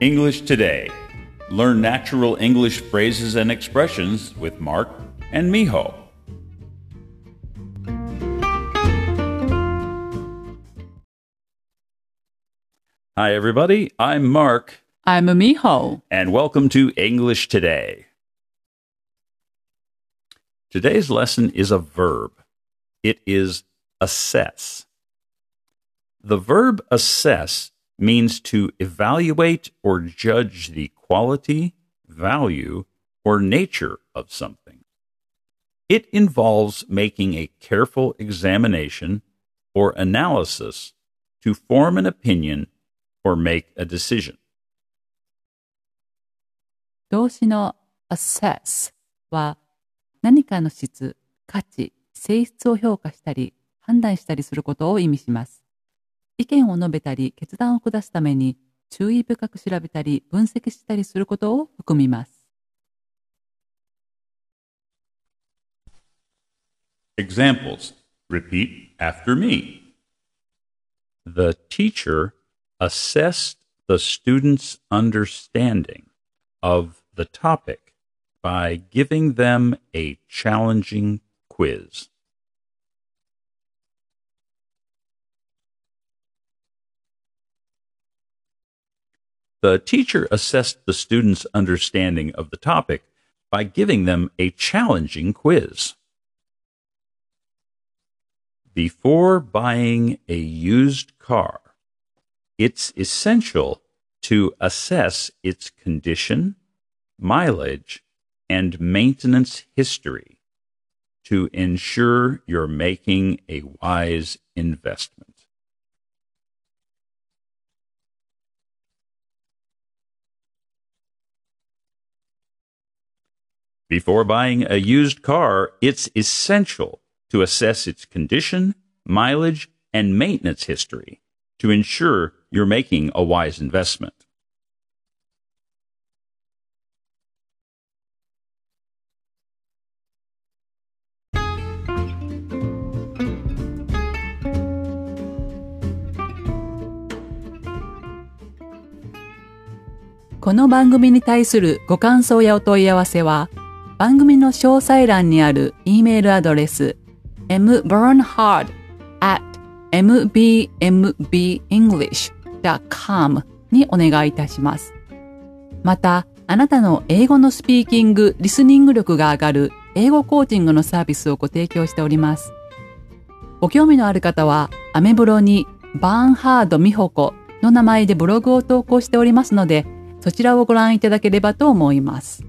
English Today. Learn natural English phrases and expressions with Mark and Miho. Hi, everybody. I'm Mark, I'm Miho. and welcome to English Today. Today's lesson is a verb. It is assess. The verb assess means to evaluate or judge the quality, value, or nature of something. It involves making a careful examination or analysis to form an opinion or make a decision. 動詞の assess は何かの質、価値、性質を評価したり判断したりすることを意味します。 意見を述べたり決断を下すために注意深く調べたり分析したりすることを含みます。 Examples. Repeat after me. The teacher assessed the student's understanding of the topic by giving them a challenging quiz. The teacher assessed the student's understanding of the topic by giving them a challenging quiz. Before buying a used car, it's essential to assess its condition, mileage, and maintenance history to ensure you're making a wise investment. Before buying a used car, it's essential to assess its condition, mileage, and maintenance history to ensure you're making a wise investment.「この番組に対するご感想やお問い合わせは、 番組の詳細欄にある E メールアドレス mbernhard at mbmbenglish.com にお願いいたします。また、あなたの英語のスピーキング、リスニング力が上がる英語コーチングのサービスをご提供しております。ご興味のある方は、アメブロにバーンハード美穂子の名前でブログを投稿しておりますので、そちらをご覧いただければと思います。